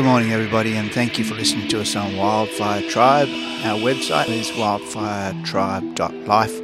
Good morning, everybody, and thank you for listening to us on Wildfire Tribe. Our website is wildfiretribe.life,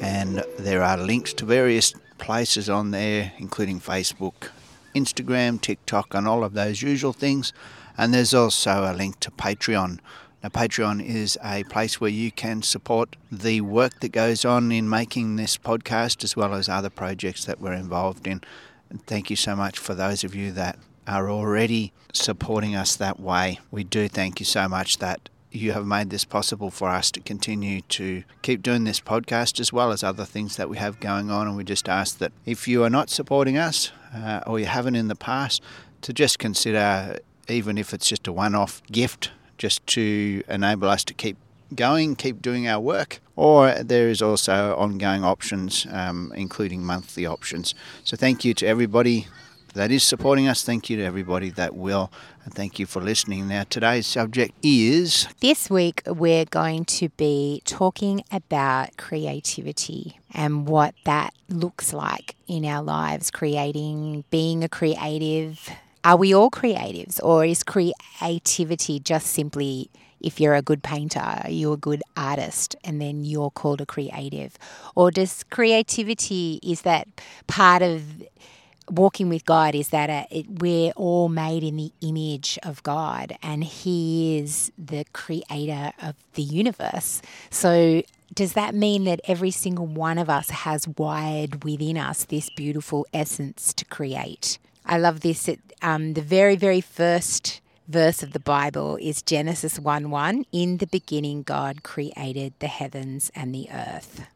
and there are links to various places on there, including Facebook, Instagram, TikTok, and all of those usual things. And there's also a link to Patreon. Now, Patreon is a place where you can support the work that goes on in making this podcast as well as other projects that we're involved in. And thank you so much for those of you that are already supporting us that way. We do thank you so much that you have made this possible for us to continue to keep doing this podcast as well as other things that we have going on. And we just ask that if you are not supporting us uh, or you haven't in the past, to just consider, even if it's just a one off gift, just to enable us to keep going, keep doing our work. Or there is also ongoing options, um, including monthly options. So thank you to everybody that is supporting us. Thank you to everybody that will. And thank you for listening. Now, today's subject is. This week, we're going to be talking about creativity and what that looks like in our lives, creating, being a creative. Are we all creatives, or is creativity just simply if you're a good painter, you're a good artist, and then you're called a creative? Or does creativity, is that part of walking with God is that uh, it, we're all made in the image of God, and He is the creator of the universe. So, does that mean that every single one of us has wired within us this beautiful essence to create? I love this. It, um, the very, very first verse of the Bible is Genesis 1 1. In the beginning, God created the heavens and the earth.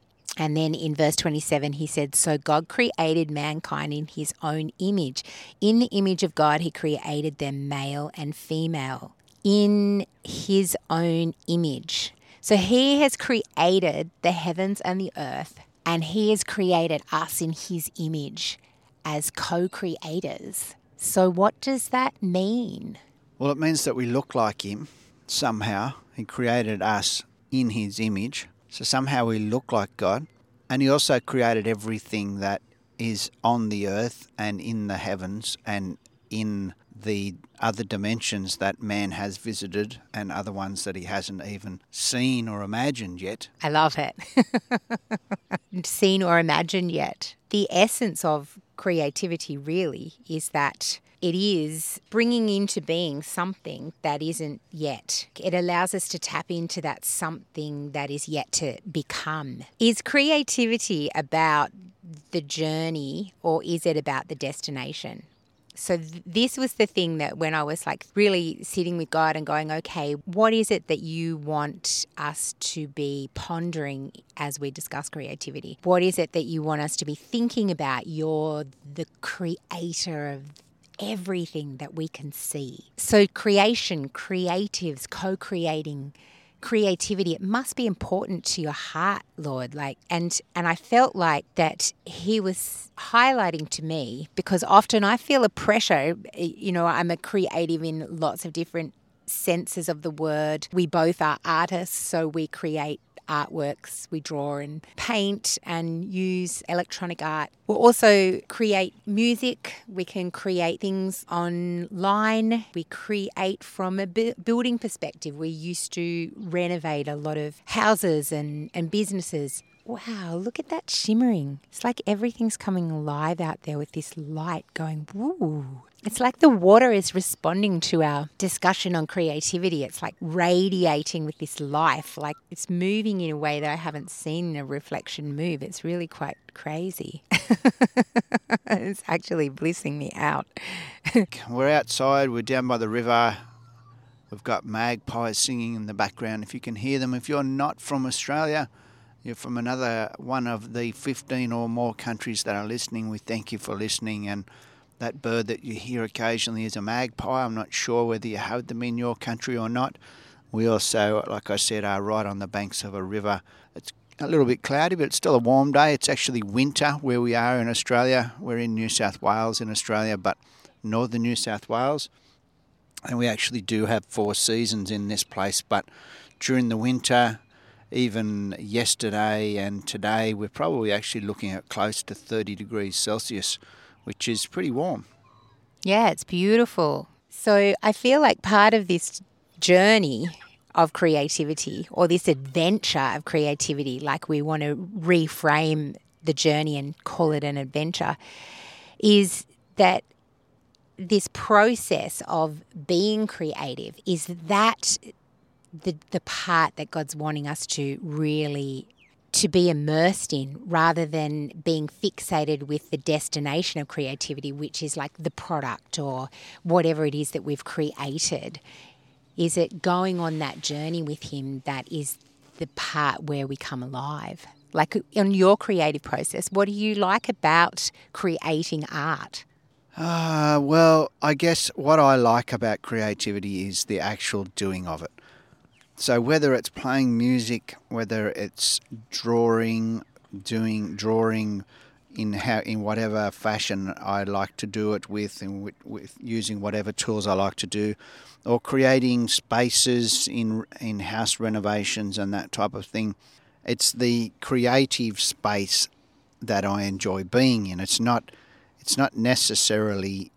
And then in verse 27, he said, So God created mankind in his own image. In the image of God, he created them male and female. In his own image. So he has created the heavens and the earth, and he has created us in his image as co creators. So, what does that mean? Well, it means that we look like him somehow. He created us in his image. So somehow we look like God. And He also created everything that is on the earth and in the heavens and in the other dimensions that man has visited and other ones that he hasn't even seen or imagined yet. I love it. seen or imagined yet. The essence of creativity really is that it is bringing into being something that isn't yet. It allows us to tap into that something that is yet to become. Is creativity about the journey or is it about the destination? So, th- this was the thing that when I was like really sitting with God and going, okay, what is it that you want us to be pondering as we discuss creativity? What is it that you want us to be thinking about? You're the creator of everything that we can see. So, creation, creatives, co creating, creativity it must be important to your heart lord like and and i felt like that he was highlighting to me because often i feel a pressure you know i'm a creative in lots of different senses of the word we both are artists so we create artworks. We draw and paint and use electronic art. We'll also create music. We can create things online. We create from a building perspective. We used to renovate a lot of houses and, and businesses wow, look at that shimmering. It's like everything's coming alive out there with this light going, woo. It's like the water is responding to our discussion on creativity. It's like radiating with this life, like it's moving in a way that I haven't seen a reflection move. It's really quite crazy. it's actually blissing me out. we're outside, we're down by the river. We've got magpies singing in the background. If you can hear them, if you're not from Australia, you're from another one of the 15 or more countries that are listening, we thank you for listening and that bird that you hear occasionally is a magpie. I'm not sure whether you have them in your country or not. We also, like I said, are right on the banks of a river. It's a little bit cloudy, but it's still a warm day. It's actually winter where we are in Australia. We're in New South Wales in Australia, but northern New South Wales. And we actually do have four seasons in this place, but during the winter, even yesterday and today, we're probably actually looking at close to 30 degrees Celsius which is pretty warm. Yeah, it's beautiful. So I feel like part of this journey of creativity or this adventure of creativity, like we want to reframe the journey and call it an adventure, is that this process of being creative is that the the part that God's wanting us to really to be immersed in rather than being fixated with the destination of creativity which is like the product or whatever it is that we've created. Is it going on that journey with him that is the part where we come alive? Like in your creative process what do you like about creating art? Uh, well, I guess what I like about creativity is the actual doing of it. So whether it's playing music, whether it's drawing, doing drawing in how in whatever fashion I like to do it with, and with, with using whatever tools I like to do, or creating spaces in in house renovations and that type of thing. It's the creative space that I enjoy being in. It's not it's not necessarily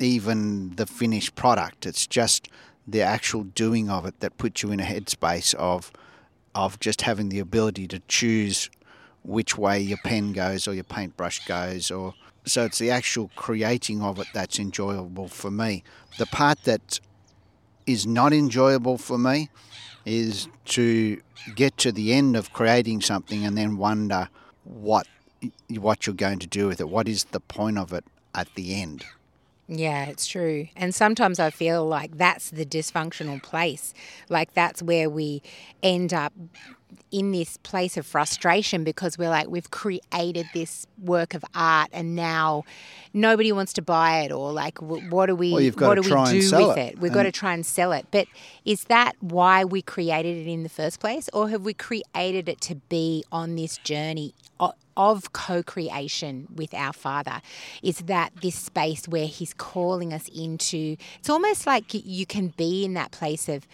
even the finished product. It's just the actual doing of it that puts you in a headspace of of just having the ability to choose which way your pen goes or your paintbrush goes or so it's the actual creating of it that's enjoyable for me. The part that is not enjoyable for me is to get to the end of creating something and then wonder what what you're going to do with it. What is the point of it at the end? Yeah, it's true. And sometimes I feel like that's the dysfunctional place. Like that's where we end up in this place of frustration because we're like we've created this work of art and now nobody wants to buy it or like what do we well, what do we do with it, it? We've got to try and sell it. But is that why we created it in the first place or have we created it to be on this journey of co creation with our Father is that this space where He's calling us into. It's almost like you can be in that place of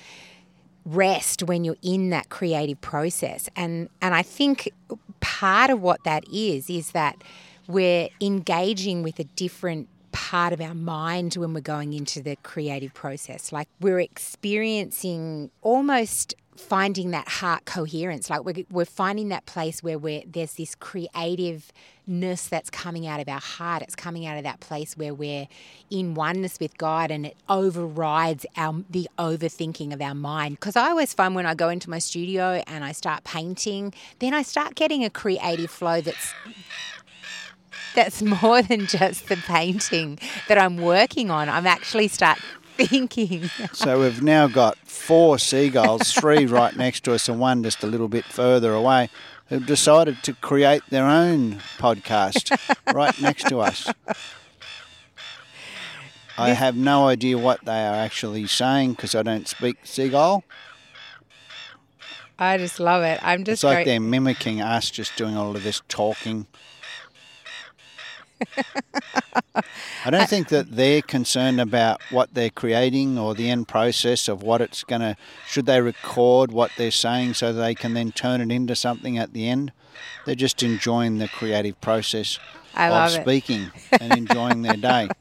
rest when you're in that creative process. And, and I think part of what that is, is that we're engaging with a different part of our mind when we're going into the creative process. Like we're experiencing almost finding that heart coherence. Like we're, we're finding that place where we're, there's this creativeness that's coming out of our heart. It's coming out of that place where we're in oneness with God and it overrides our the overthinking of our mind. Because I always find when I go into my studio and I start painting, then I start getting a creative flow that's that's more than just the painting that I'm working on. I'm actually start thinking. so we've now got four seagulls, three right next to us and one just a little bit further away, who've decided to create their own podcast right next to us. I have no idea what they are actually saying because I don't speak seagull. I just love it. I'm just it's like they're mimicking us, just doing all of this talking. I don't think that they're concerned about what they're creating or the end process of what it's going to. Should they record what they're saying so they can then turn it into something at the end? They're just enjoying the creative process of speaking and enjoying their day.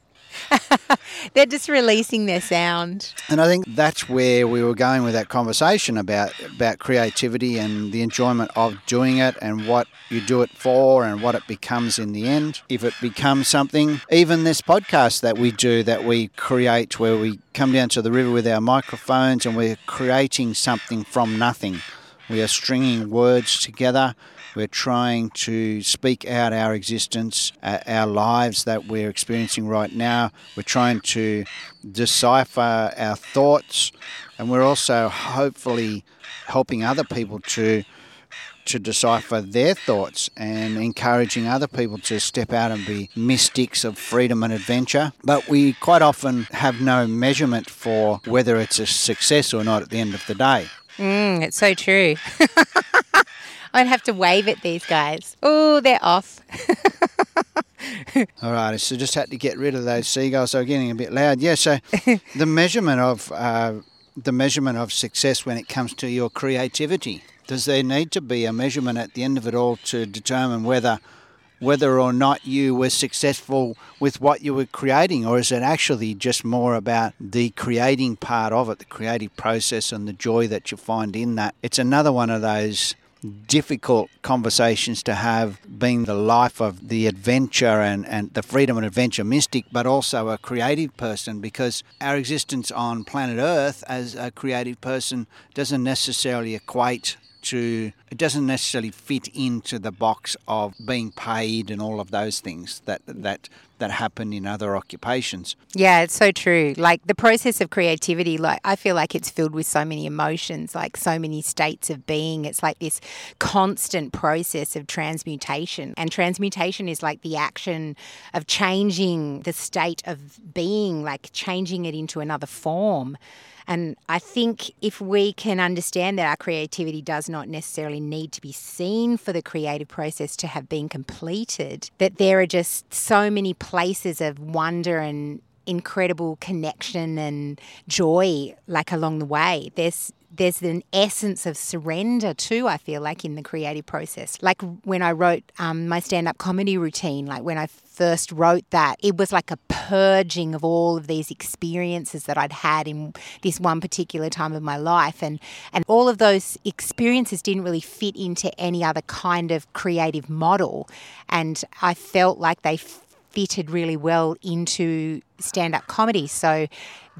They're just releasing their sound. And I think that's where we were going with that conversation about about creativity and the enjoyment of doing it and what you do it for and what it becomes in the end. If it becomes something, even this podcast that we do that we create where we come down to the river with our microphones and we're creating something from nothing. We are stringing words together we're trying to speak out our existence, uh, our lives that we're experiencing right now. We're trying to decipher our thoughts, and we're also hopefully helping other people to to decipher their thoughts and encouraging other people to step out and be mystics of freedom and adventure. But we quite often have no measurement for whether it's a success or not at the end of the day. Mm, it's so true. I'd have to wave at these guys. Oh, they're off. All right, so just had to get rid of those seagulls. They're getting a bit loud. Yeah, so the measurement of uh, the measurement of success when it comes to your creativity. Does there need to be a measurement at the end of it all to determine whether whether or not you were successful with what you were creating, or is it actually just more about the creating part of it, the creative process, and the joy that you find in that? It's another one of those difficult conversations to have being the life of the adventure and, and the freedom and adventure mystic, but also a creative person because our existence on planet Earth as a creative person doesn't necessarily equate to it doesn't necessarily fit into the box of being paid and all of those things that that that happen in other occupations. Yeah, it's so true. Like the process of creativity, like I feel like it's filled with so many emotions, like so many states of being. It's like this constant process of transmutation. And transmutation is like the action of changing the state of being, like changing it into another form. And I think if we can understand that our creativity does not necessarily need to be seen for the creative process to have been completed, that there are just so many places of wonder and incredible connection and joy like along the way. There's there's an essence of surrender too i feel like in the creative process. Like when i wrote um, my stand-up comedy routine like when i first wrote that it was like a purging of all of these experiences that i'd had in this one particular time of my life. And and all of those experiences didn't really fit into any other kind of creative model. And i felt like they fitted really well into stand up comedy. So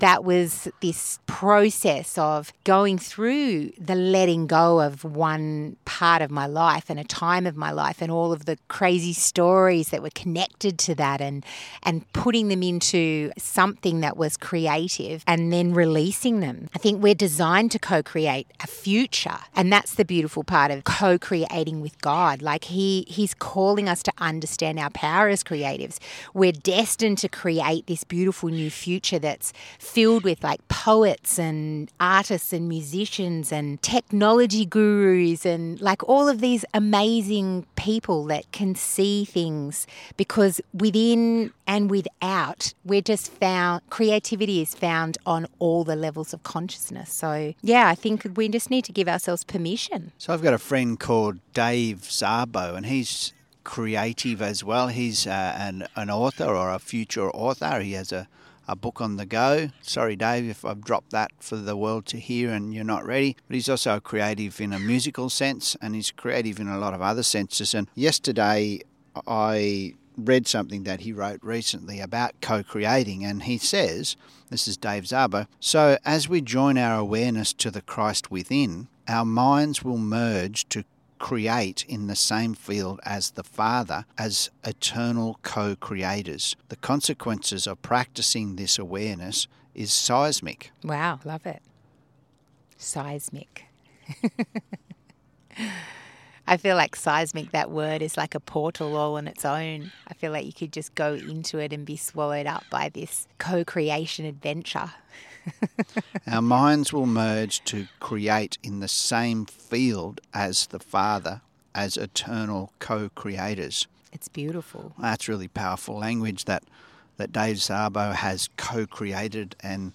that was this process of going through the letting go of one part of my life and a time of my life and all of the crazy stories that were connected to that and and putting them into something that was creative and then releasing them. I think we're designed to co-create a future and that's the beautiful part of co-creating with God. Like he he's calling us to understand our power as creatives. We're destined to create this beautiful new future that's filled with like poets and artists and musicians and technology gurus and like all of these amazing people that can see things because within and without, we're just found creativity is found on all the levels of consciousness. So, yeah, I think we just need to give ourselves permission. So, I've got a friend called Dave Szabo, and he's creative as well. He's uh, an, an author or a future author. He has a a book on the go. Sorry, Dave, if I've dropped that for the world to hear and you're not ready. But he's also creative in a musical sense and he's creative in a lot of other senses. And yesterday I read something that he wrote recently about co creating, and he says, This is Dave Szabo. So, as we join our awareness to the Christ within, our minds will merge to create in the same field as the Father as eternal co creators. The consequences of practicing this awareness is seismic. Wow, love it. Seismic. I feel like seismic, that word is like a portal all on its own. I feel like you could just go into it and be swallowed up by this co creation adventure. Our minds will merge to create in the same field as the Father, as eternal co creators. It's beautiful. That's really powerful language that, that Dave Szabo has co created and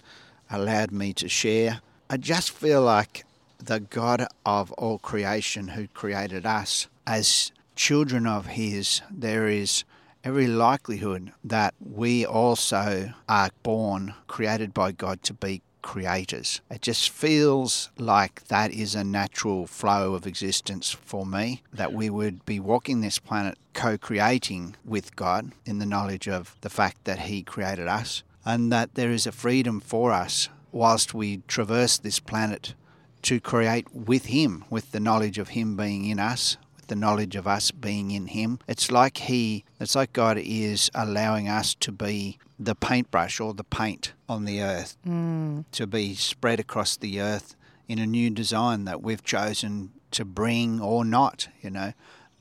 allowed me to share. I just feel like the God of all creation who created us as children of His, there is every likelihood that we also are born, created by God to be creators. It just feels like that is a natural flow of existence for me, that we would be walking this planet co creating with God in the knowledge of the fact that He created us, and that there is a freedom for us whilst we traverse this planet to create with Him, with the knowledge of Him being in us, the knowledge of us being in Him. It's like He, it's like God is allowing us to be the paintbrush or the paint on the earth, mm. to be spread across the earth in a new design that we've chosen to bring or not, you know.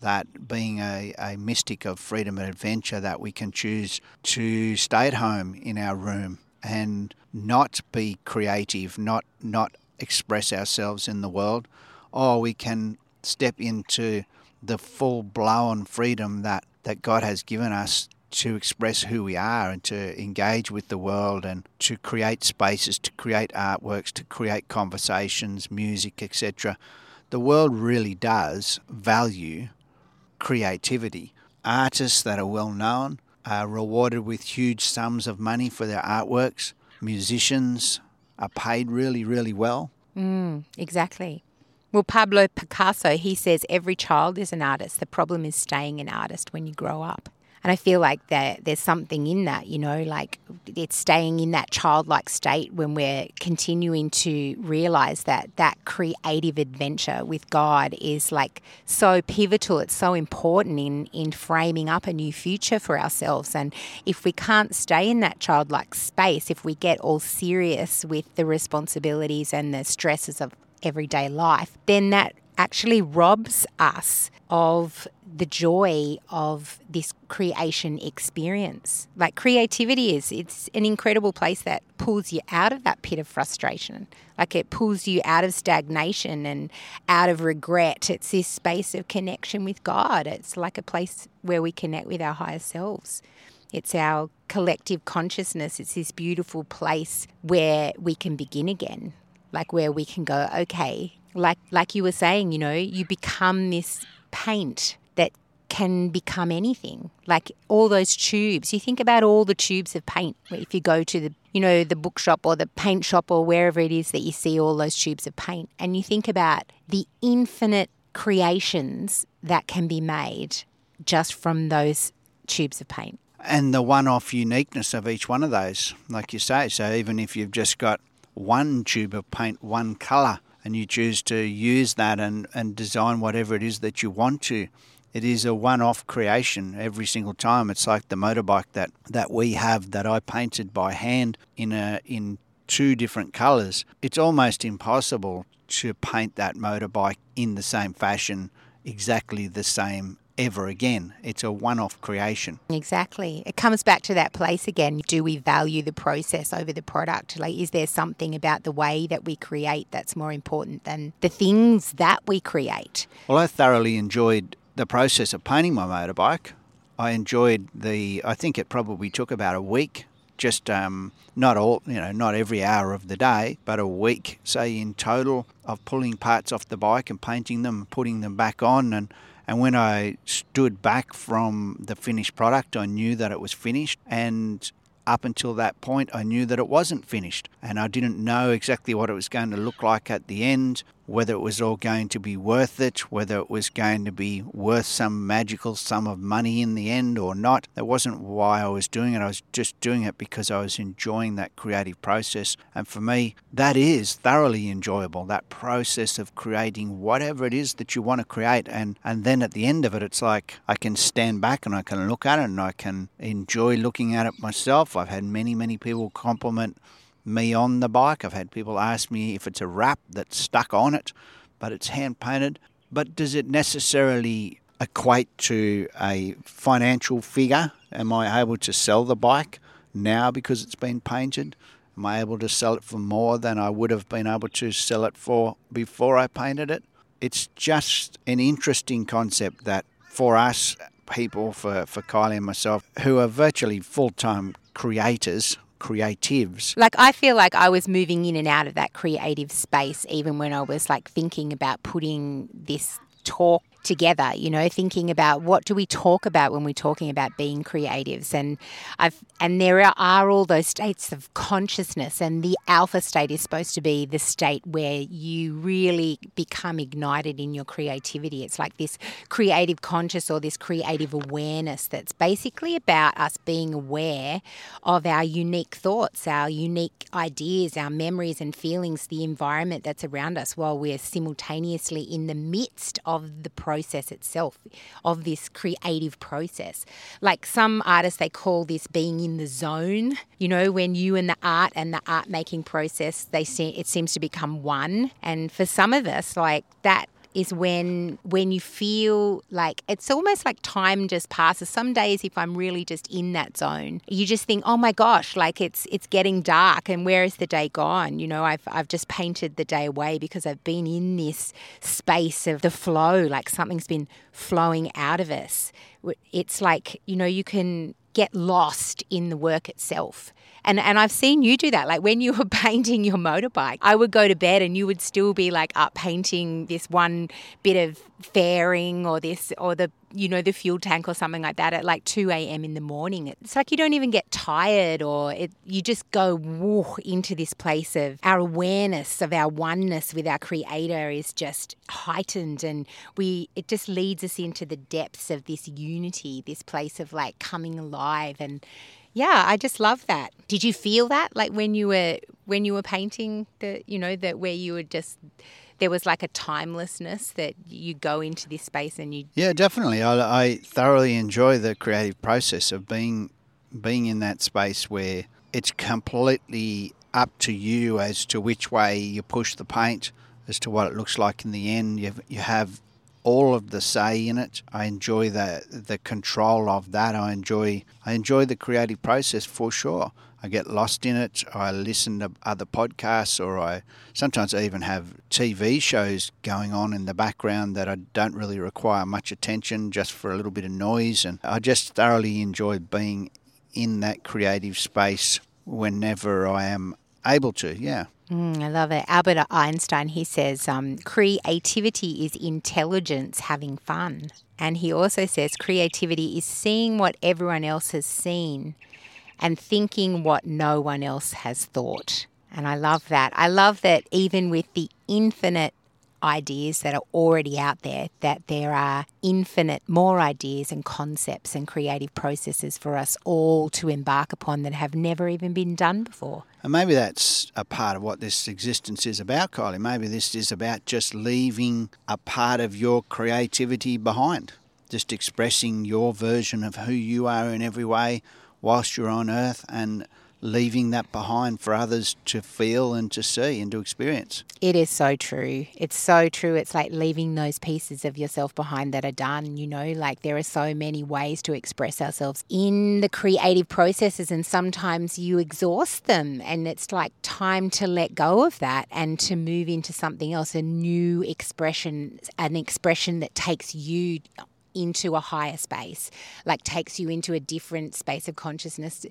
That being a, a mystic of freedom and adventure, that we can choose to stay at home in our room and not be creative, not not express ourselves in the world, or we can step into the full blown freedom that, that God has given us to express who we are and to engage with the world and to create spaces, to create artworks, to create conversations, music, etc. The world really does value creativity. artists that are well known are rewarded with huge sums of money for their artworks. Musicians are paid really, really well. Mm, exactly. Well, Pablo Picasso, he says every child is an artist. The problem is staying an artist when you grow up. And I feel like there, there's something in that, you know, like it's staying in that childlike state when we're continuing to realize that that creative adventure with God is like so pivotal. It's so important in, in framing up a new future for ourselves. And if we can't stay in that childlike space, if we get all serious with the responsibilities and the stresses of everyday life, then that actually robs us of the joy of this creation experience. Like creativity is, it's an incredible place that pulls you out of that pit of frustration. Like it pulls you out of stagnation and out of regret. It's this space of connection with God. It's like a place where we connect with our higher selves. It's our collective consciousness. It's this beautiful place where we can begin again, like where we can go, okay, like like you were saying, you know, you become this paint that can become anything. Like all those tubes. You think about all the tubes of paint. If you go to the you know the bookshop or the paint shop or wherever it is that you see all those tubes of paint, and you think about the infinite creations that can be made just from those tubes of paint. And the one off uniqueness of each one of those, like you say. So even if you've just got one tube of paint, one colour, and you choose to use that and, and design whatever it is that you want to. It is a one off creation every single time. It's like the motorbike that, that we have that I painted by hand in a in two different colours. It's almost impossible to paint that motorbike in the same fashion, exactly the same ever again. It's a one off creation. Exactly. It comes back to that place again. Do we value the process over the product? Like, is there something about the way that we create that's more important than the things that we create? Well, I thoroughly enjoyed the process of painting my motorbike. I enjoyed the, I think it probably took about a week just um, not all, you know, not every hour of the day, but a week, say in total, of pulling parts off the bike and painting them, putting them back on, and and when I stood back from the finished product, I knew that it was finished. And up until that point, I knew that it wasn't finished. And I didn't know exactly what it was going to look like at the end whether it was all going to be worth it, whether it was going to be worth some magical sum of money in the end or not. That wasn't why I was doing it. I was just doing it because I was enjoying that creative process. And for me, that is thoroughly enjoyable, that process of creating whatever it is that you want to create. And, and then at the end of it, it's like I can stand back and I can look at it and I can enjoy looking at it myself. I've had many, many people compliment me on the bike. I've had people ask me if it's a wrap that's stuck on it, but it's hand painted. But does it necessarily equate to a financial figure? Am I able to sell the bike now because it's been painted? Am I able to sell it for more than I would have been able to sell it for before I painted it? It's just an interesting concept that for us people, for, for Kylie and myself, who are virtually full time creators creatives. Like I feel like I was moving in and out of that creative space even when I was like thinking about putting this talk together, you know, thinking about what do we talk about when we're talking about being creatives. And I've and there are all those states of consciousness and the alpha state is supposed to be the state where you really become ignited in your creativity. It's like this creative conscious or this creative awareness that's basically about us being aware of our unique thoughts, our unique ideas, our memories and feelings, the environment that's around us while we're simultaneously in the midst of the process process itself, of this creative process. Like some artists, they call this being in the zone. You know, when you and the art and the art making process, they see it seems to become one. And for some of us, like that is when when you feel like it's almost like time just passes. Some days if I'm really just in that zone, you just think, "Oh my gosh, like it's it's getting dark and where is the day gone?" You know, I've I've just painted the day away because I've been in this space of the flow, like something's been flowing out of us. It's like, you know, you can get lost in the work itself. And and I've seen you do that. Like when you were painting your motorbike, I would go to bed and you would still be like up painting this one bit of fairing or this or the you know, the fuel tank or something like that at like 2 a.m. in the morning. It's like you don't even get tired or it, you just go woo, into this place of our awareness of our oneness with our creator is just heightened and we it just leads us into the depths of this unity, this place of like coming alive and yeah, I just love that. Did you feel that like when you were when you were painting the you know that where you were just there was like a timelessness that you go into this space and you yeah definitely I, I thoroughly enjoy the creative process of being being in that space where it's completely up to you as to which way you push the paint as to what it looks like in the end you you have all of the say in it I enjoy the the control of that I enjoy I enjoy the creative process for sure I get lost in it. I listen to other podcasts, or I sometimes even have TV shows going on in the background that I don't really require much attention, just for a little bit of noise. And I just thoroughly enjoy being in that creative space whenever I am able to. Yeah. Mm, I love it. Albert Einstein, he says, um, creativity is intelligence having fun. And he also says creativity is seeing what everyone else has seen and thinking what no one else has thought. And I love that. I love that even with the infinite ideas that are already out there, that there are infinite more ideas and concepts and creative processes for us all to embark upon that have never even been done before. And maybe that's a part of what this existence is about, Kylie. Maybe this is about just leaving a part of your creativity behind, just expressing your version of who you are in every way whilst you're on earth and leaving that behind for others to feel and to see and to experience. It is so true. It's so true. It's like leaving those pieces of yourself behind that are done, you know, like there are so many ways to express ourselves in the creative processes and sometimes you exhaust them and it's like time to let go of that and to move into something else, a new expression, an expression that takes you into a higher space, like takes you into a different space of consciousness,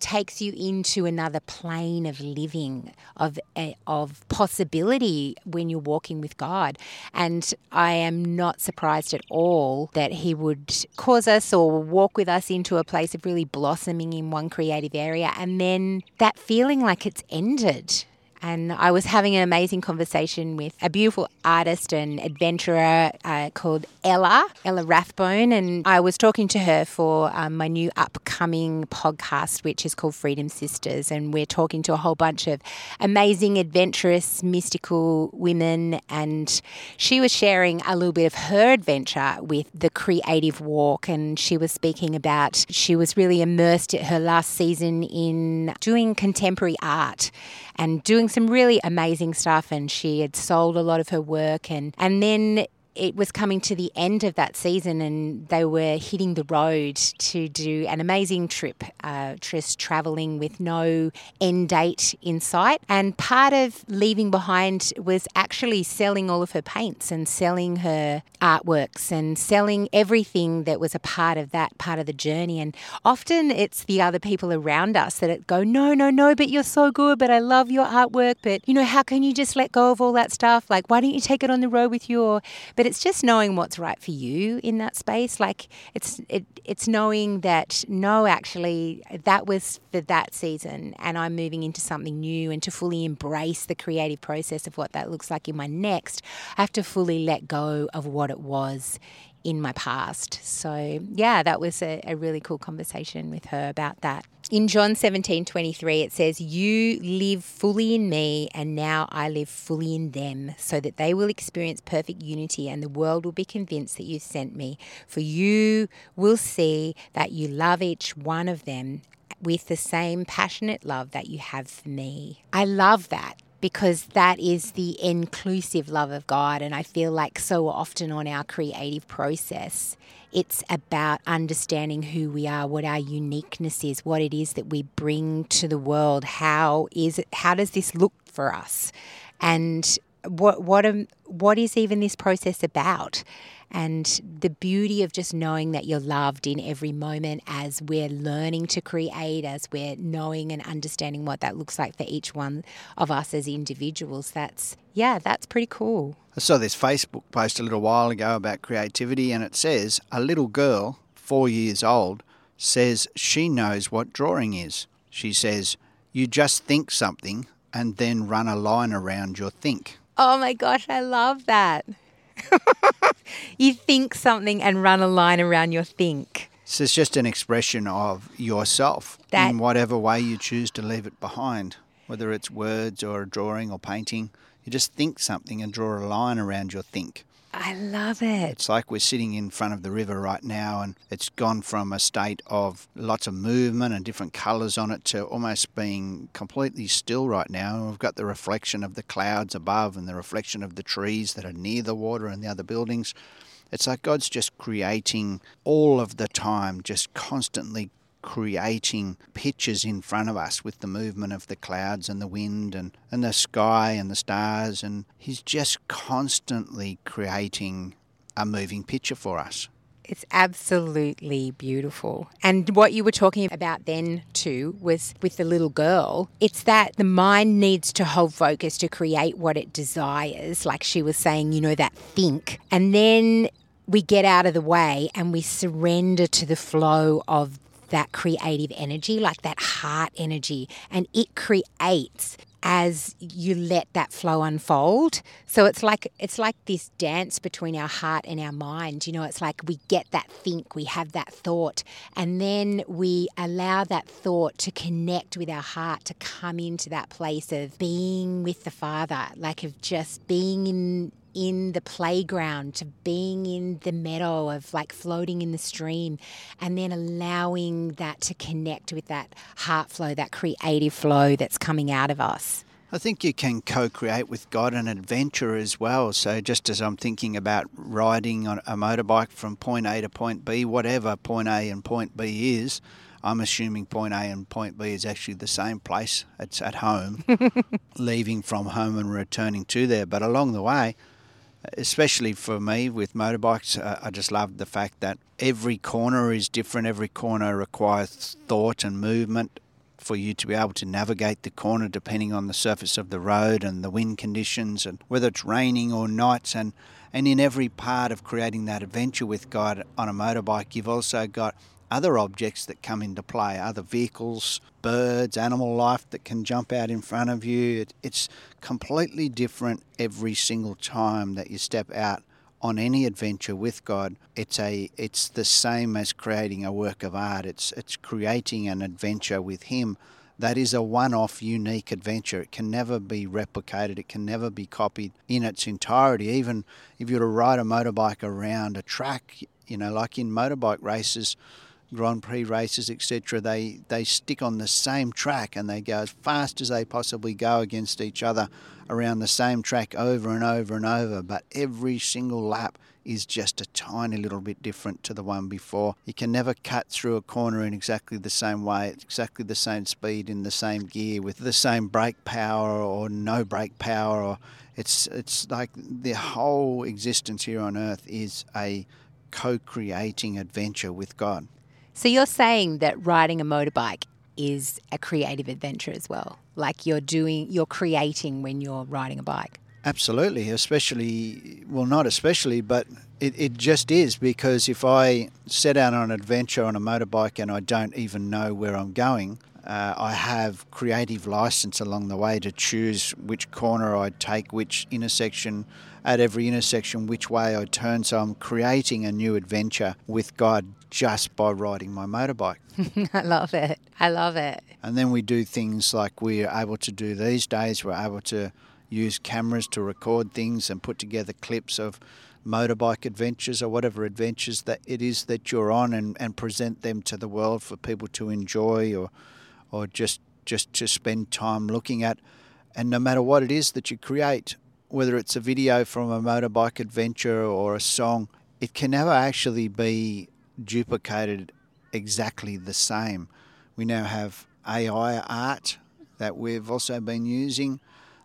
takes you into another plane of living, of eh, of possibility when you're walking with God. And I am not surprised at all that He would cause us or walk with us into a place of really blossoming in one creative area, and then that feeling like it's ended and I was having an amazing conversation with a beautiful artist and adventurer uh, called Ella, Ella Rathbone. And I was talking to her for um, my new upcoming podcast, which is called Freedom Sisters. And we're talking to a whole bunch of amazing, adventurous, mystical women. And she was sharing a little bit of her adventure with the creative walk. And she was speaking about she was really immersed at her last season in doing contemporary art and doing some really amazing stuff. And she had sold a lot of her work. And, and then it was coming to the end of that season and they were hitting the road to do an amazing trip, uh, just traveling with no end date in sight. And part of leaving behind was actually selling all of her paints and selling her artworks and selling everything that was a part of that part of the journey. And often it's the other people around us that go, no, no, no, but you're so good, but I love your artwork, but you know, how can you just let go of all that stuff? Like, why don't you take it on the road with you? Or, but but it's just knowing what's right for you in that space. Like it's it, it's knowing that no, actually, that was for that season, and I'm moving into something new, and to fully embrace the creative process of what that looks like in my next, I have to fully let go of what it was in my past. So, yeah, that was a, a, really cool conversation with her about that. In John 17 23, it says, You live fully in me, and now I live fully in them, so that they will experience perfect unity, and the world will be convinced that you sent me. For you will see that you love each one of them with the same passionate love that you have for me. I love that because that is the inclusive love of God. And I feel like so often on our creative process, it's about understanding who we are, what our uniqueness is, what it is that we bring to the world. How is it, how does this look for us? And what what am, what is even this process about? And the beauty of just knowing that you're loved in every moment as we're learning to create, as we're knowing and understanding what that looks like for each one of us as individuals. That's, yeah, that's pretty cool. I saw this Facebook post a little while ago about creativity, and it says a little girl, four years old, says she knows what drawing is. She says, You just think something and then run a line around your think. Oh my gosh, I love that. you think something and run a line around your think. So it's just an expression of yourself that, in whatever way you choose to leave it behind, whether it's words or a drawing or painting. You just think something and draw a line around your think. I love it. It's like we're sitting in front of the river right now, and it's gone from a state of lots of movement and different colours on it to almost being completely still right now. And we've got the reflection of the clouds above and the reflection of the trees that are near the water and the other buildings. It's like God's just creating all of the time, just constantly creating pictures in front of us with the movement of the clouds and the wind and, and the sky and the stars. And he's just constantly creating a moving picture for us. It's absolutely beautiful. And what you were talking about then, too, was with the little girl. It's that the mind needs to hold focus to create what it desires, like she was saying, you know, that think. And then we get out of the way and we surrender to the flow of that creative energy, like that heart energy, and it creates as you let that flow unfold. So it's like it's like this dance between our heart and our mind. You know, it's like we get that think, we have that thought, and then we allow that thought to connect with our heart to come into that place of being with the Father, like of just being in in the playground to being in the meadow of like floating in the stream and then allowing that to connect with that heart flow that creative flow that's coming out of us I think you can co create with God an adventure as well. So, just as I'm thinking about riding on a motorbike from point A to point B, whatever point A and point B is, I'm assuming point A and point B is actually the same place. It's at home, leaving from home and returning to there. But along the way, especially for me with motorbikes, uh, I just love the fact that every corner is different. Every corner requires thought and movement for you to be able to navigate the corner depending on the surface of the road and the wind conditions and whether it's raining or not. And, and in every part of creating that adventure with God on a motorbike, you've also got other objects that come into play, other vehicles, birds, animal life that can jump out in front of you. it's completely different every single time that you step out on any adventure with God. It's a it's the same as creating a work of art. It's it's creating an adventure with him that is a one-off unique adventure. It can never be replicated. It can never be copied in its entirety. Even if you were to ride a motorbike around a track, you know, like in motorbike races, Grand Prix races, etc., they, they stick on the same track and they go as fast as they possibly go against each other around the same track over and over and over. But every single lap is just a tiny little bit different to the one before. You can never cut through a corner in exactly the same way, at exactly the same speed, in the same gear, with the same brake power or no brake power. Or it's it's like the whole existence here on Earth is a co-creating adventure with God. So you're saying that riding a motorbike is a creative adventure as well. Like you're doing, you're creating when you're riding a bike. Absolutely, especially, well, not especially, but it, it just is because if I set out on an adventure on a motorbike and I don't even know where I'm going, uh, I have creative license along the way to choose which corner I take, which intersection, at every intersection, which way I turn. So I'm creating a new adventure with God just by riding my motorbike. I love it. I love it. And then we do things like we're able to do these days. We're able to use cameras to record things and put together clips of motorbike adventures or whatever adventures that it is that you're on and, and present them to the world for people to enjoy or or just just to spend time looking at. And no matter what it is that you create, whether it's a video from a motorbike adventure or a song, it can never actually be duplicated exactly the same. We now have AI art that we've also been using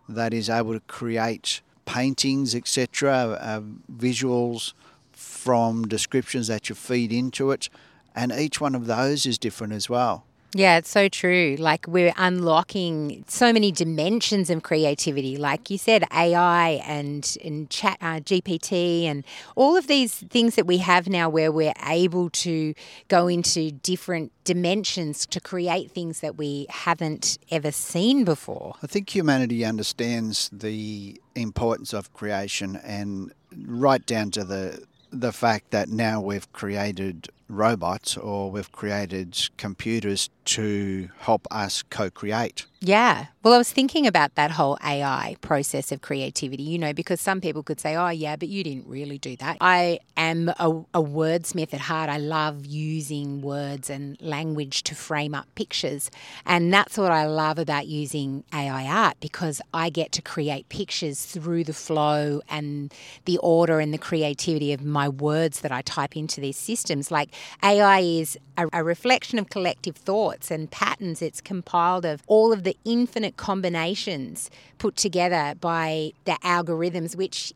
that is able to create paintings, etc., uh, visuals from descriptions that you feed into it, and each one of those is different as well. Yeah, it's so true. Like we're unlocking so many dimensions of creativity. Like you said, AI and, and chat uh, GPT and all of these things that we have now where we're able to go into different dimensions to create things that we haven't ever seen before. I think humanity understands the importance of creation and right down to the the fact that now we've created robots or we've created computers to help us co create. Yeah. Well, I was thinking about that whole AI process of creativity, you know, because some people could say, oh, yeah, but you didn't really do that. I am a, a wordsmith at heart. I love using words and language to frame up pictures. And that's what I love about using AI art because I get to create pictures through the flow and the order and the creativity of my words that I type into these systems. Like AI is a, a reflection of collective thoughts and patterns. It's compiled of all of the infinite combinations put together by the algorithms, which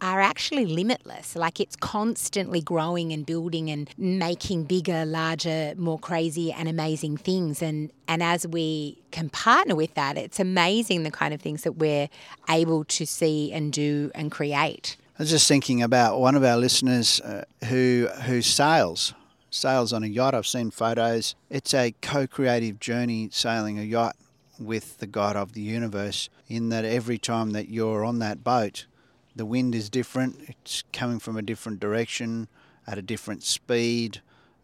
are actually limitless. Like it's constantly growing and building and making bigger, larger, more crazy and amazing things. And and as we can partner with that, it's amazing the kind of things that we're able to see and do and create. I was just thinking about one of our listeners uh, who who sails sails on a yacht. I've seen photos. It's a co-creative journey sailing a yacht with the God of the universe in that every time that you're on that boat, the wind is different. It's coming from a different direction at a different speed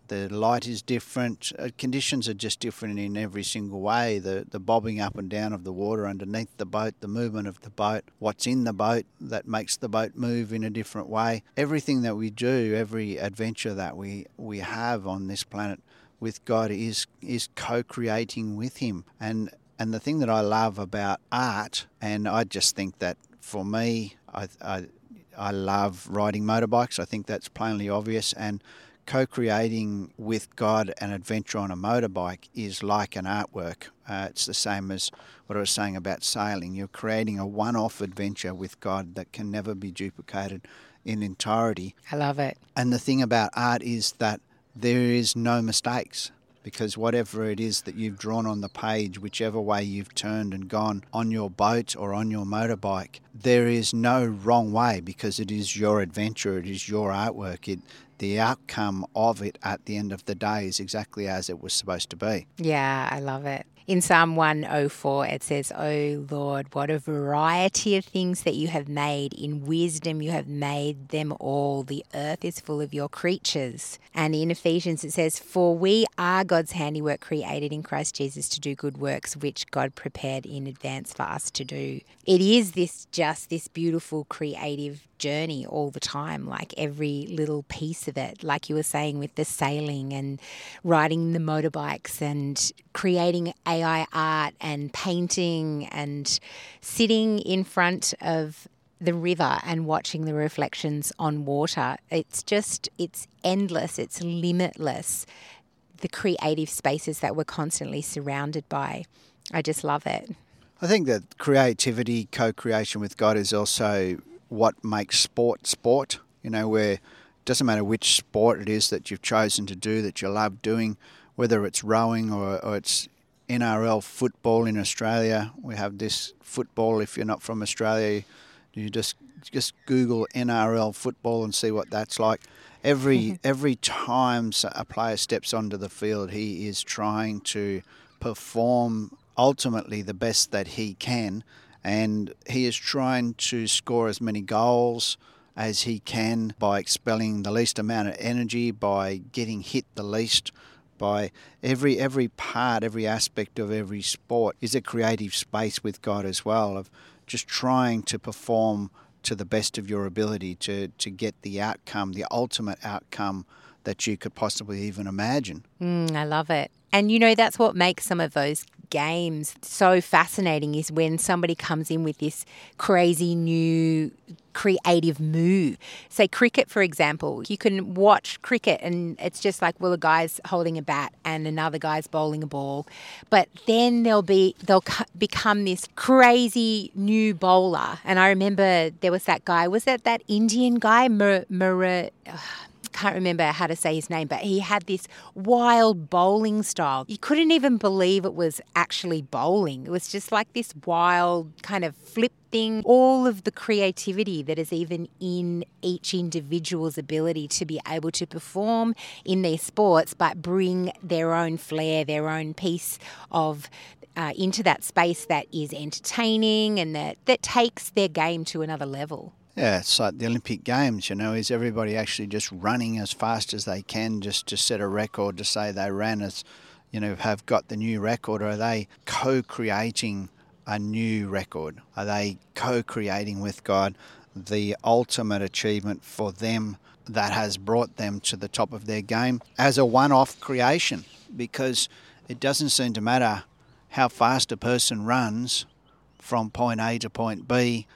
the light is different. Uh, conditions are just different in every single way. The the bobbing up and down of the water underneath the boat, the movement of the boat, what's in the boat that makes the boat move in a different way. Everything that we do, every adventure that we we have on this planet with God is is co-creating with Him. And and the thing that I love about art, and I just think that for me, I, I I love riding motorbikes. I think that's plainly obvious and co creating with God an adventure on a motorbike is like an artwork. Uh, it's the same as what I was saying about sailing. You're creating a one off adventure with God that can never be duplicated in entirety. I love it. And the thing about art is that there is no mistakes because whatever it is that you've drawn on the page, whichever way you've turned and gone on your boat or on your motorbike, there is no wrong way because it is your adventure, it is your artwork. It the outcome of it at the end of the day is exactly as it was supposed to be. Yeah, I love it. In Psalm 104, it says, O Lord, what a variety of things that you have made. In wisdom you have made them all. The earth is full of your creatures. And in Ephesians, it says, For we are God's handiwork created in Christ Jesus to do good works, which God prepared in advance for us to do. It is this just this beautiful creative journey all the time, like every little piece of it, like you were saying with the sailing and riding the motorbikes and creating AI art and painting and sitting in front of the river and watching the reflections on water. It's just, it's endless, it's limitless. The creative spaces that we're constantly surrounded by. I just love it. I think that creativity, co creation with God is also what makes sport sport. You know, where it doesn't matter which sport it is that you've chosen to do that you love doing, whether it's rowing or, or it's NRL football in Australia. We have this football. If you're not from Australia, you just just Google NRL football and see what that's like. Every mm-hmm. every time a player steps onto the field, he is trying to perform ultimately the best that he can and he is trying to score as many goals as he can by expelling the least amount of energy, by getting hit the least, by every every part, every aspect of every sport is a creative space with God as well of just trying to perform to the best of your ability to, to get the outcome, the ultimate outcome that you could possibly even imagine. Mm, I love it. And you know, that's what makes some of those games so fascinating is when somebody comes in with this crazy new creative move. Say cricket, for example, you can watch cricket and it's just like, well, a guy's holding a bat and another guy's bowling a ball, but then they'll be they'll become this crazy new bowler. And I remember there was that guy, was that that Indian guy, Mur, Mur, can't remember how to say his name, but he had this wild bowling style. You couldn't even believe it was actually bowling. It was just like this wild kind of flip thing. All of the creativity that is even in each individual's ability to be able to perform in their sports, but bring their own flair, their own piece of uh, into that space that is entertaining and that, that takes their game to another level. Yeah, it's like the Olympic Games, you know, is everybody actually just running as fast as they can just to set a record to say they ran as, you know, have got the new record, or are they co creating a new record? Are they co creating with God the ultimate achievement for them that has brought them to the top of their game as a one off creation? Because it doesn't seem to matter how fast a person runs from point A to point B,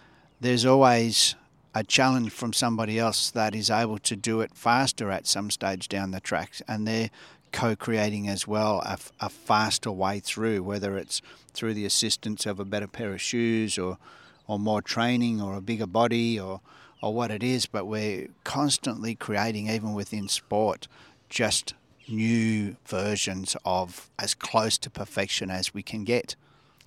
there's always a challenge from somebody else that is able to do it faster at some stage down the track, and they're co-creating as well a, a faster way through, whether it's through the assistance of a better pair of shoes or or more training or a bigger body or or what it is, but we're constantly creating, even within sport, just new versions of as close to perfection as we can get.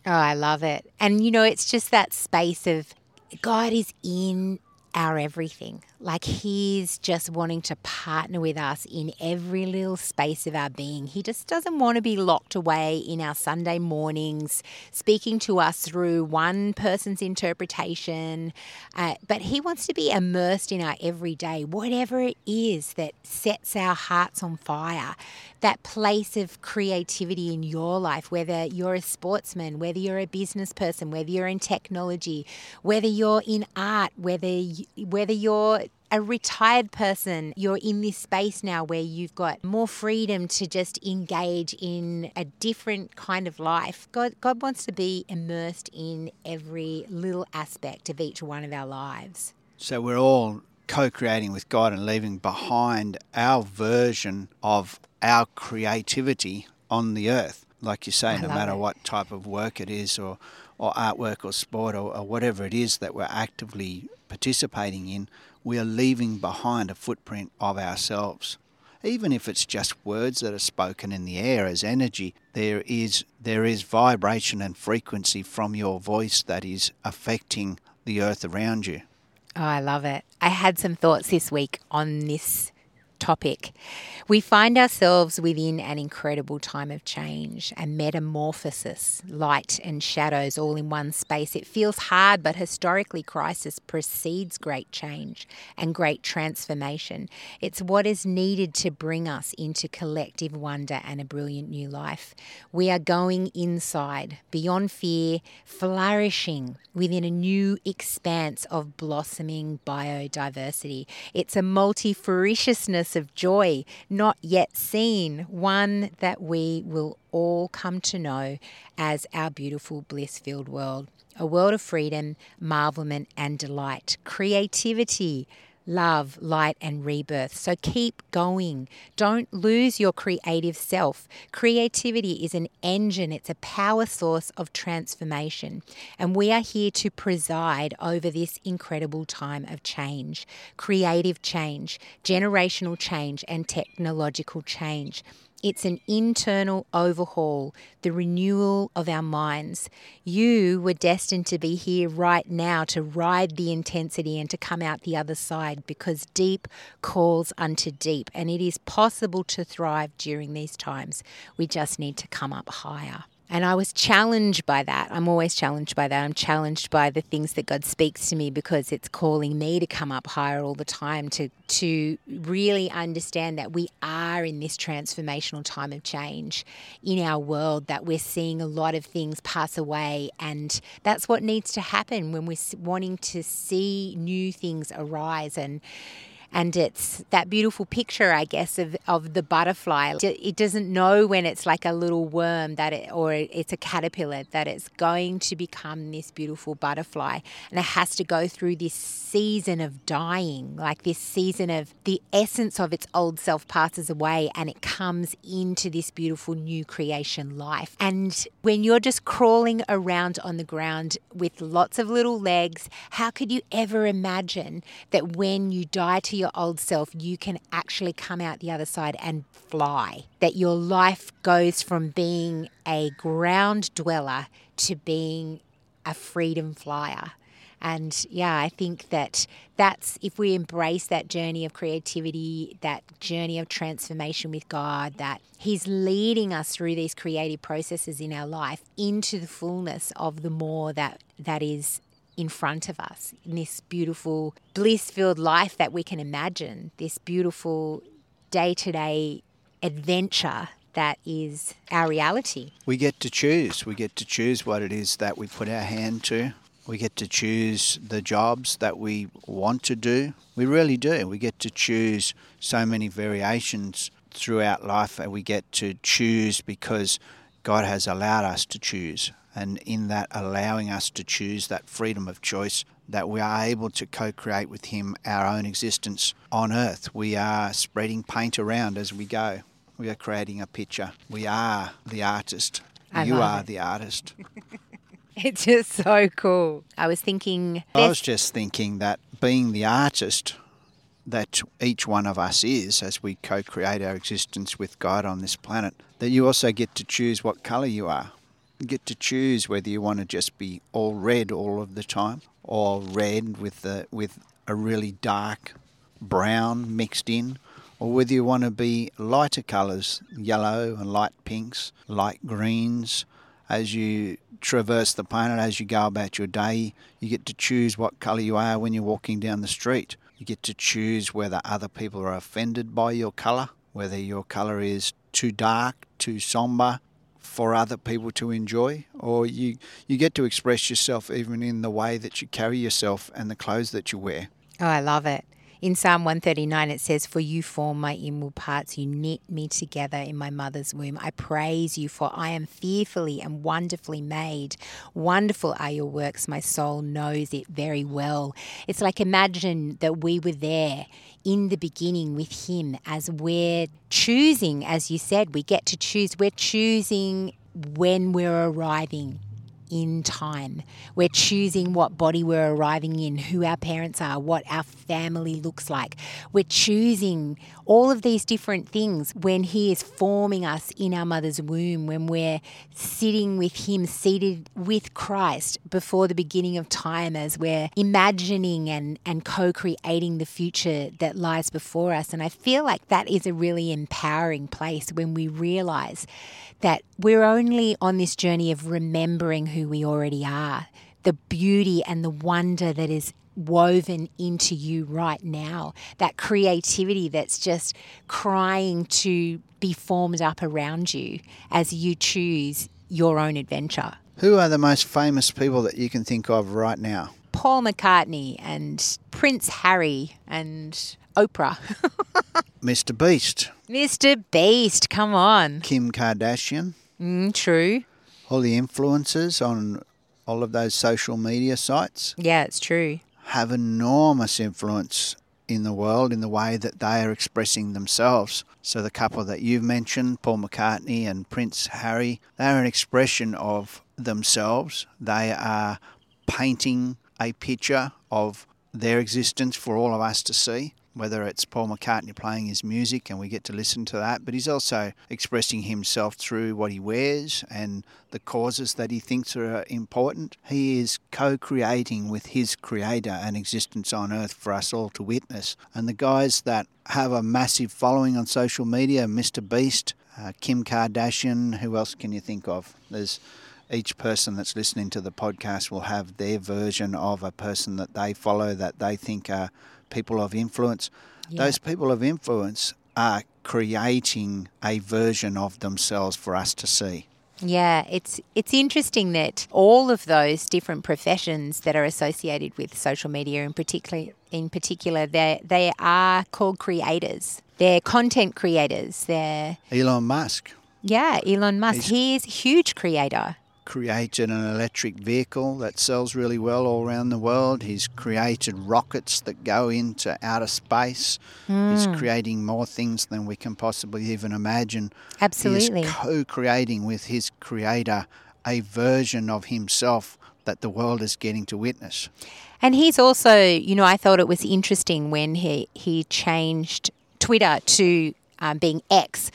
Oh, I love it. And you know, it's just that space of God is in our everything. Like he's just wanting to partner with us in every little space of our being. He just doesn't want to be locked away in our Sunday mornings, speaking to us through one person's interpretation. Uh, but he wants to be immersed in our everyday, whatever it is that sets our hearts on fire. That place of creativity in your life, whether you're a sportsman, whether you're a business person, whether you're in technology, whether you're in art, whether you, whether you're a retired person, you're in this space now where you've got more freedom to just engage in a different kind of life. God, God wants to be immersed in every little aspect of each one of our lives. So we're all co creating with God and leaving behind our version of our creativity on the earth. Like you say, I no matter it. what type of work it is, or, or artwork, or sport, or, or whatever it is that we're actively participating in, we are leaving behind a footprint of ourselves. Even if it's just words that are spoken in the air as energy, there is there is vibration and frequency from your voice that is affecting the earth around you. Oh, I love it. I had some thoughts this week on this topic. We find ourselves within an incredible time of change and metamorphosis, light and shadows all in one space. It feels hard, but historically, crisis precedes great change and great transformation. It's what is needed to bring us into collective wonder and a brilliant new life. We are going inside, beyond fear, flourishing within a new expanse of blossoming biodiversity. It's a of joy not yet seen, one that we will all come to know as our beautiful, bliss filled world. A world of freedom, marvelment, and delight, creativity, love, light, and rebirth. So keep going. Don't lose your creative self. Creativity is an engine, it's a power source of transformation. And we are here to preside over this incredible time of change creative change, generational change, and technological change. It's an internal overhaul, the renewal of our minds. You were destined to be here right now to ride the intensity and to come out the other side because deep calls unto deep. And it is possible to thrive during these times. We just need to come up higher. And I was challenged by that. I'm always challenged by that. I'm challenged by the things that God speaks to me because it's calling me to come up higher all the time to to really understand that we are in this transformational time of change in our world that we're seeing a lot of things pass away and that's what needs to happen when we're wanting to see new things arise and And it's that beautiful picture, I guess, of, of the butterfly. It doesn't know when it's like a little worm that it, or it's a caterpillar that it's going to become this beautiful butterfly. And it has to go through this season of dying, like this season of the essence of its old self passes away and it comes into this beautiful new creation life. And when you're just crawling around on the ground with lots of little legs, how could you ever imagine that when you die to your old self, you can actually come out the other side and fly? That your life goes from being a ground dweller to being a freedom flyer. And yeah, I think that that's if we embrace that journey of creativity, that journey of transformation with God, that He's leading us through these creative processes in our life into the fullness of the more that that is in front of us in this beautiful bliss filled life that we can imagine, this beautiful day to day adventure that is our reality. We get to choose. We get to choose what it is that we put our hand to. We get to choose the jobs that we want to do. We really do. We get to choose so many variations throughout life, and we get to choose because God has allowed us to choose. And in that allowing us to choose, that freedom of choice, that we are able to co create with Him our own existence on earth. We are spreading paint around as we go. We are creating a picture. We are the artist. I you are it. the artist. It's just so cool. I was thinking, I was just thinking that being the artist that each one of us is as we co create our existence with God on this planet, that you also get to choose what colour you are. Get to choose whether you want to just be all red all of the time or red with, the, with a really dark brown mixed in, or whether you want to be lighter colours, yellow and light pinks, light greens. As you traverse the planet, as you go about your day, you get to choose what colour you are when you're walking down the street. You get to choose whether other people are offended by your colour, whether your colour is too dark, too sombre for other people to enjoy, or you, you get to express yourself even in the way that you carry yourself and the clothes that you wear. Oh, I love it. In Psalm 139, it says, For you form my inward parts, you knit me together in my mother's womb. I praise you, for I am fearfully and wonderfully made. Wonderful are your works, my soul knows it very well. It's like imagine that we were there in the beginning with Him as we're choosing, as you said, we get to choose. We're choosing when we're arriving in time. We're choosing what body we're arriving in, who our parents are, what our family looks like. We're choosing all of these different things when He is forming us in our mother's womb, when we're sitting with Him, seated with Christ before the beginning of time, as we're imagining and, and co creating the future that lies before us. And I feel like that is a really empowering place when we realize that we're only on this journey of remembering who we already are, the beauty and the wonder that is woven into you right now, that creativity that's just crying to be formed up around you as you choose your own adventure. Who are the most famous people that you can think of right now? Paul McCartney and Prince Harry and Oprah. Mr. Beast, Mr. Beast, come on. Kim Kardashian, Mm, true. all the influencers on all of those social media sites Yeah, it's true. Have enormous influence in the world in the way that they are expressing themselves. So the couple that you've mentioned, Paul McCartney and Prince Harry, they are an expression of themselves. They are painting a picture of their existence for all of us to see. Whether it's Paul McCartney playing his music and we get to listen to that, but he's also expressing himself through what he wears and the causes that he thinks are important. He is co creating with his creator an existence on earth for us all to witness. And the guys that have a massive following on social media Mr. Beast, uh, Kim Kardashian, who else can you think of? There's each person that's listening to the podcast will have their version of a person that they follow that they think are people of influence. Yeah. Those people of influence are creating a version of themselves for us to see. Yeah, it's it's interesting that all of those different professions that are associated with social media, in particular, in particular, they they are called creators. They're content creators. They're Elon Musk yeah, Elon Musk. He's- He's a huge creator. Created an electric vehicle that sells really well all around the world. He's created rockets that go into outer space. He's Hmm. creating more things than we can possibly even imagine. Absolutely. He is co creating with his creator a version of himself that the world is getting to witness. And he's also, you know, I thought it was interesting when he he changed Twitter to um, being X.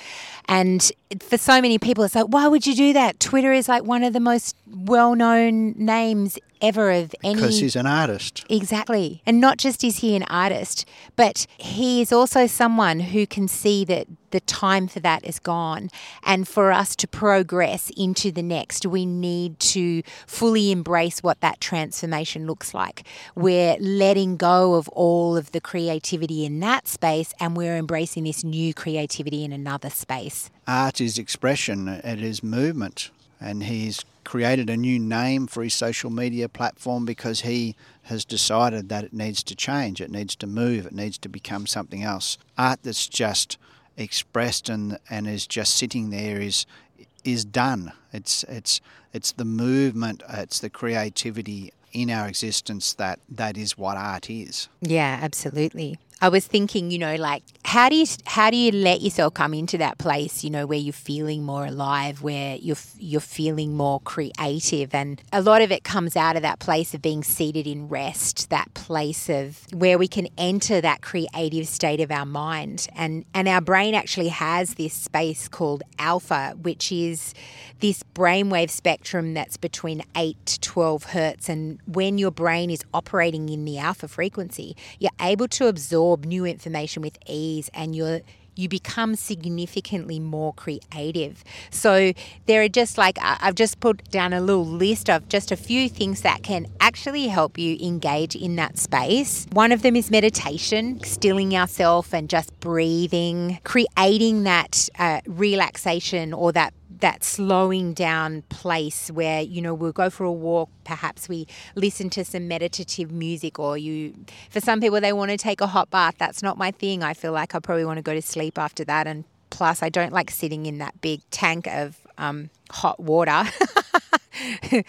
And for so many people, it's like, why would you do that? Twitter is like one of the most well known names ever of any. Because he's an artist. Exactly. And not just is he an artist, but he is also someone who can see that the time for that is gone. And for us to progress into the next, we need to fully embrace what that transformation looks like. We're letting go of all of the creativity in that space and we're embracing this new creativity in another space. Art is expression, it is movement. And he's created a new name for his social media platform because he has decided that it needs to change, it needs to move, it needs to become something else. Art that's just expressed and, and is just sitting there is is done. It's it's it's the movement, it's the creativity in our existence that that is what art is. Yeah, absolutely. I was thinking, you know, like how do you how do you let yourself come into that place, you know, where you're feeling more alive, where you're you're feeling more creative, and a lot of it comes out of that place of being seated in rest, that place of where we can enter that creative state of our mind, and and our brain actually has this space called alpha, which is this brainwave spectrum that's between eight to twelve hertz, and when your brain is operating in the alpha frequency, you're able to absorb new information with ease and you're you become significantly more creative. So there are just like I've just put down a little list of just a few things that can actually help you engage in that space. One of them is meditation, stilling yourself and just breathing, creating that uh, relaxation or that that slowing down place where you know we'll go for a walk perhaps we listen to some meditative music or you for some people they want to take a hot bath. That's not my thing. I feel like i probably want to go to sleep after that. And plus i don't like sitting in that big tank of um, hot water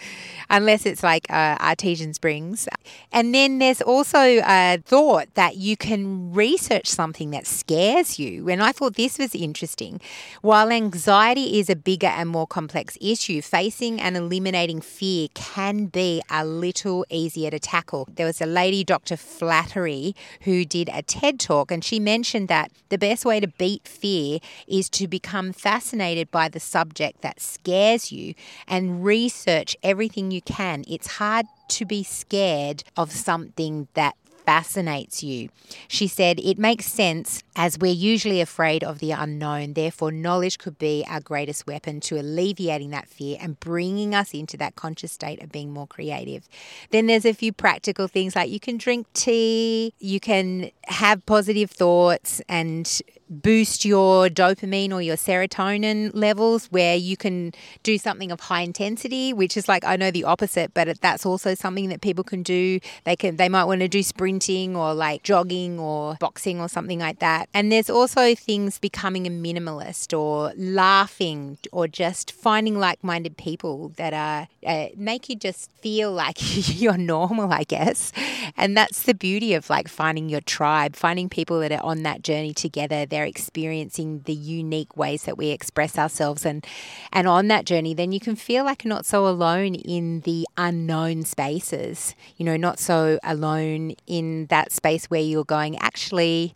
unless it's like uh, artesian springs. And then there's also a thought that you can research something that scares you. And i thought this was interesting while anxiety is a bigger and more complex issue facing and eliminating fear can be a little easier to tackle. There was a lady dr flattery who did a ted talk and she mentioned that the best way to beat fear is to become fascinated by the subject that scares you and research everything you can. It's hard to be scared of something that fascinates you. She said, It makes sense as we're usually afraid of the unknown. Therefore, knowledge could be our greatest weapon to alleviating that fear and bringing us into that conscious state of being more creative. Then there's a few practical things like you can drink tea, you can have positive thoughts and boost your dopamine or your serotonin levels where you can do something of high intensity which is like I know the opposite but that's also something that people can do. They can they might want to do sprinting or like jogging or boxing or something like that. And there's also things becoming a minimalist or laughing or just finding like-minded people that are uh, make you just feel like you're normal I guess. And that's the beauty of like finding your tribe finding people that are on that journey together. They're experiencing the unique ways that we express ourselves and and on that journey then you can feel like not so alone in the unknown spaces you know not so alone in that space where you're going actually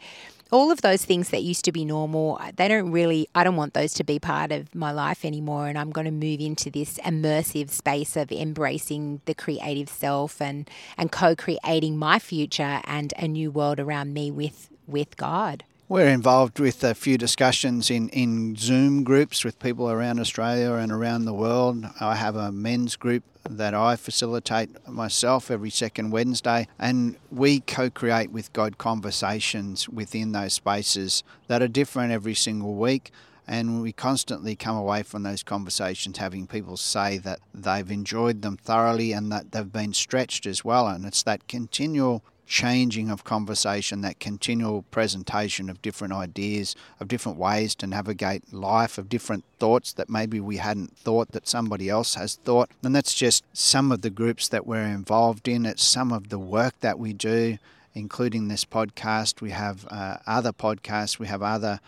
all of those things that used to be normal, they don't really, I don't want those to be part of my life anymore. And I'm going to move into this immersive space of embracing the creative self and, and co creating my future and a new world around me with, with God. We're involved with a few discussions in, in Zoom groups with people around Australia and around the world. I have a men's group that I facilitate myself every second Wednesday, and we co create with God conversations within those spaces that are different every single week. And we constantly come away from those conversations having people say that they've enjoyed them thoroughly and that they've been stretched as well. And it's that continual changing of conversation, that continual presentation of different ideas, of different ways to navigate life, of different thoughts that maybe we hadn't thought that somebody else has thought. And that's just some of the groups that we're involved in, it's some of the work that we do, including this podcast. We have uh, other podcasts, we have other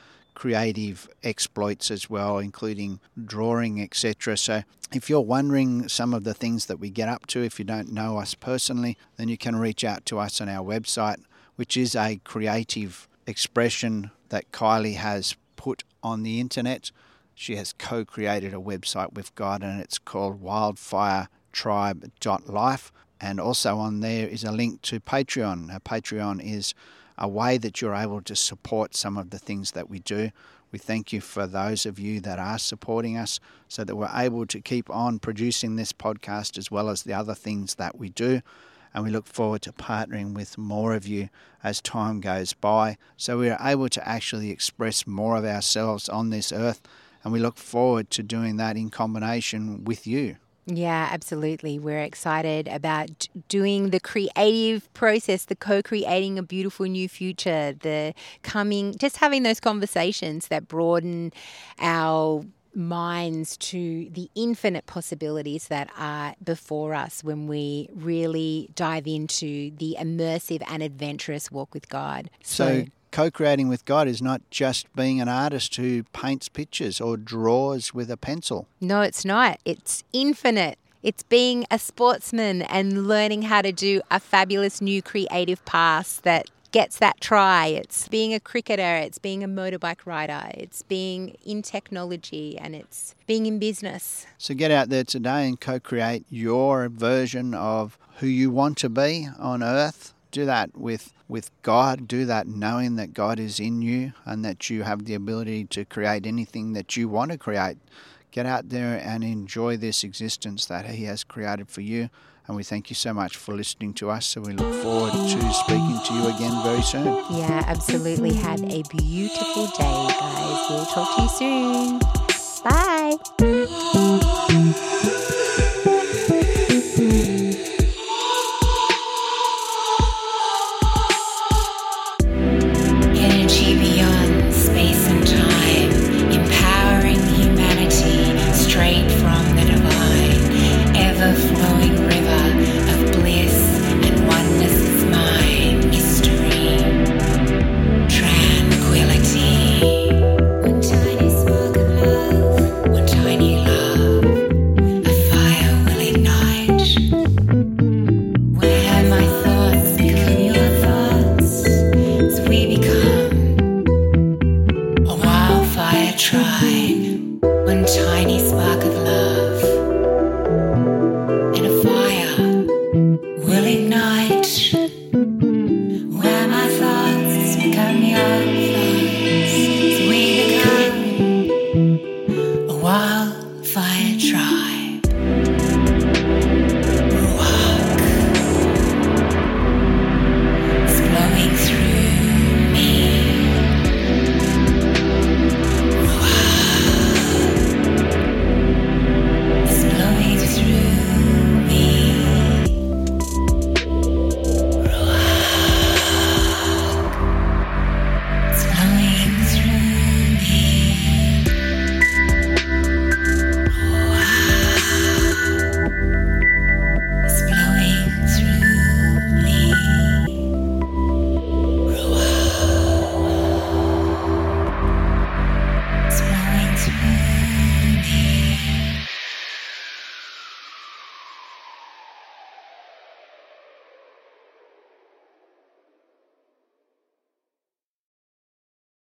creative exploits as well, including drawing, etc. So, if you're wondering some of the things that we get up to, if you don't know us personally, then you can reach out to us on our website, which is a creative expression that Kylie has put on the internet. She has co created a website with God, and it's called wildfiretribe.life. And also on there is a link to Patreon. Now, Patreon is a way that you're able to support some of the things that we do. We thank you for those of you that are supporting us so that we're able to keep on producing this podcast as well as the other things that we do. And we look forward to partnering with more of you as time goes by so we are able to actually express more of ourselves on this earth. And we look forward to doing that in combination with you. Yeah, absolutely. We're excited about doing the creative process, the co creating a beautiful new future, the coming, just having those conversations that broaden our minds to the infinite possibilities that are before us when we really dive into the immersive and adventurous walk with God. So, so co creating with God is not just being an artist who paints pictures or draws with a pencil. No, it's not. It's infinite. It's being a sportsman and learning how to do a fabulous new creative pass that gets that try. It's being a cricketer, it's being a motorbike rider, it's being in technology, and it's being in business. So get out there today and co create your version of who you want to be on earth do that with with God. Do that knowing that God is in you and that you have the ability to create anything that you want to create. Get out there and enjoy this existence that He has created for you. And we thank you so much for listening to us. So we look forward to speaking to you again very soon. Yeah, absolutely. Have a beautiful day, guys. We'll talk to you soon. Bye.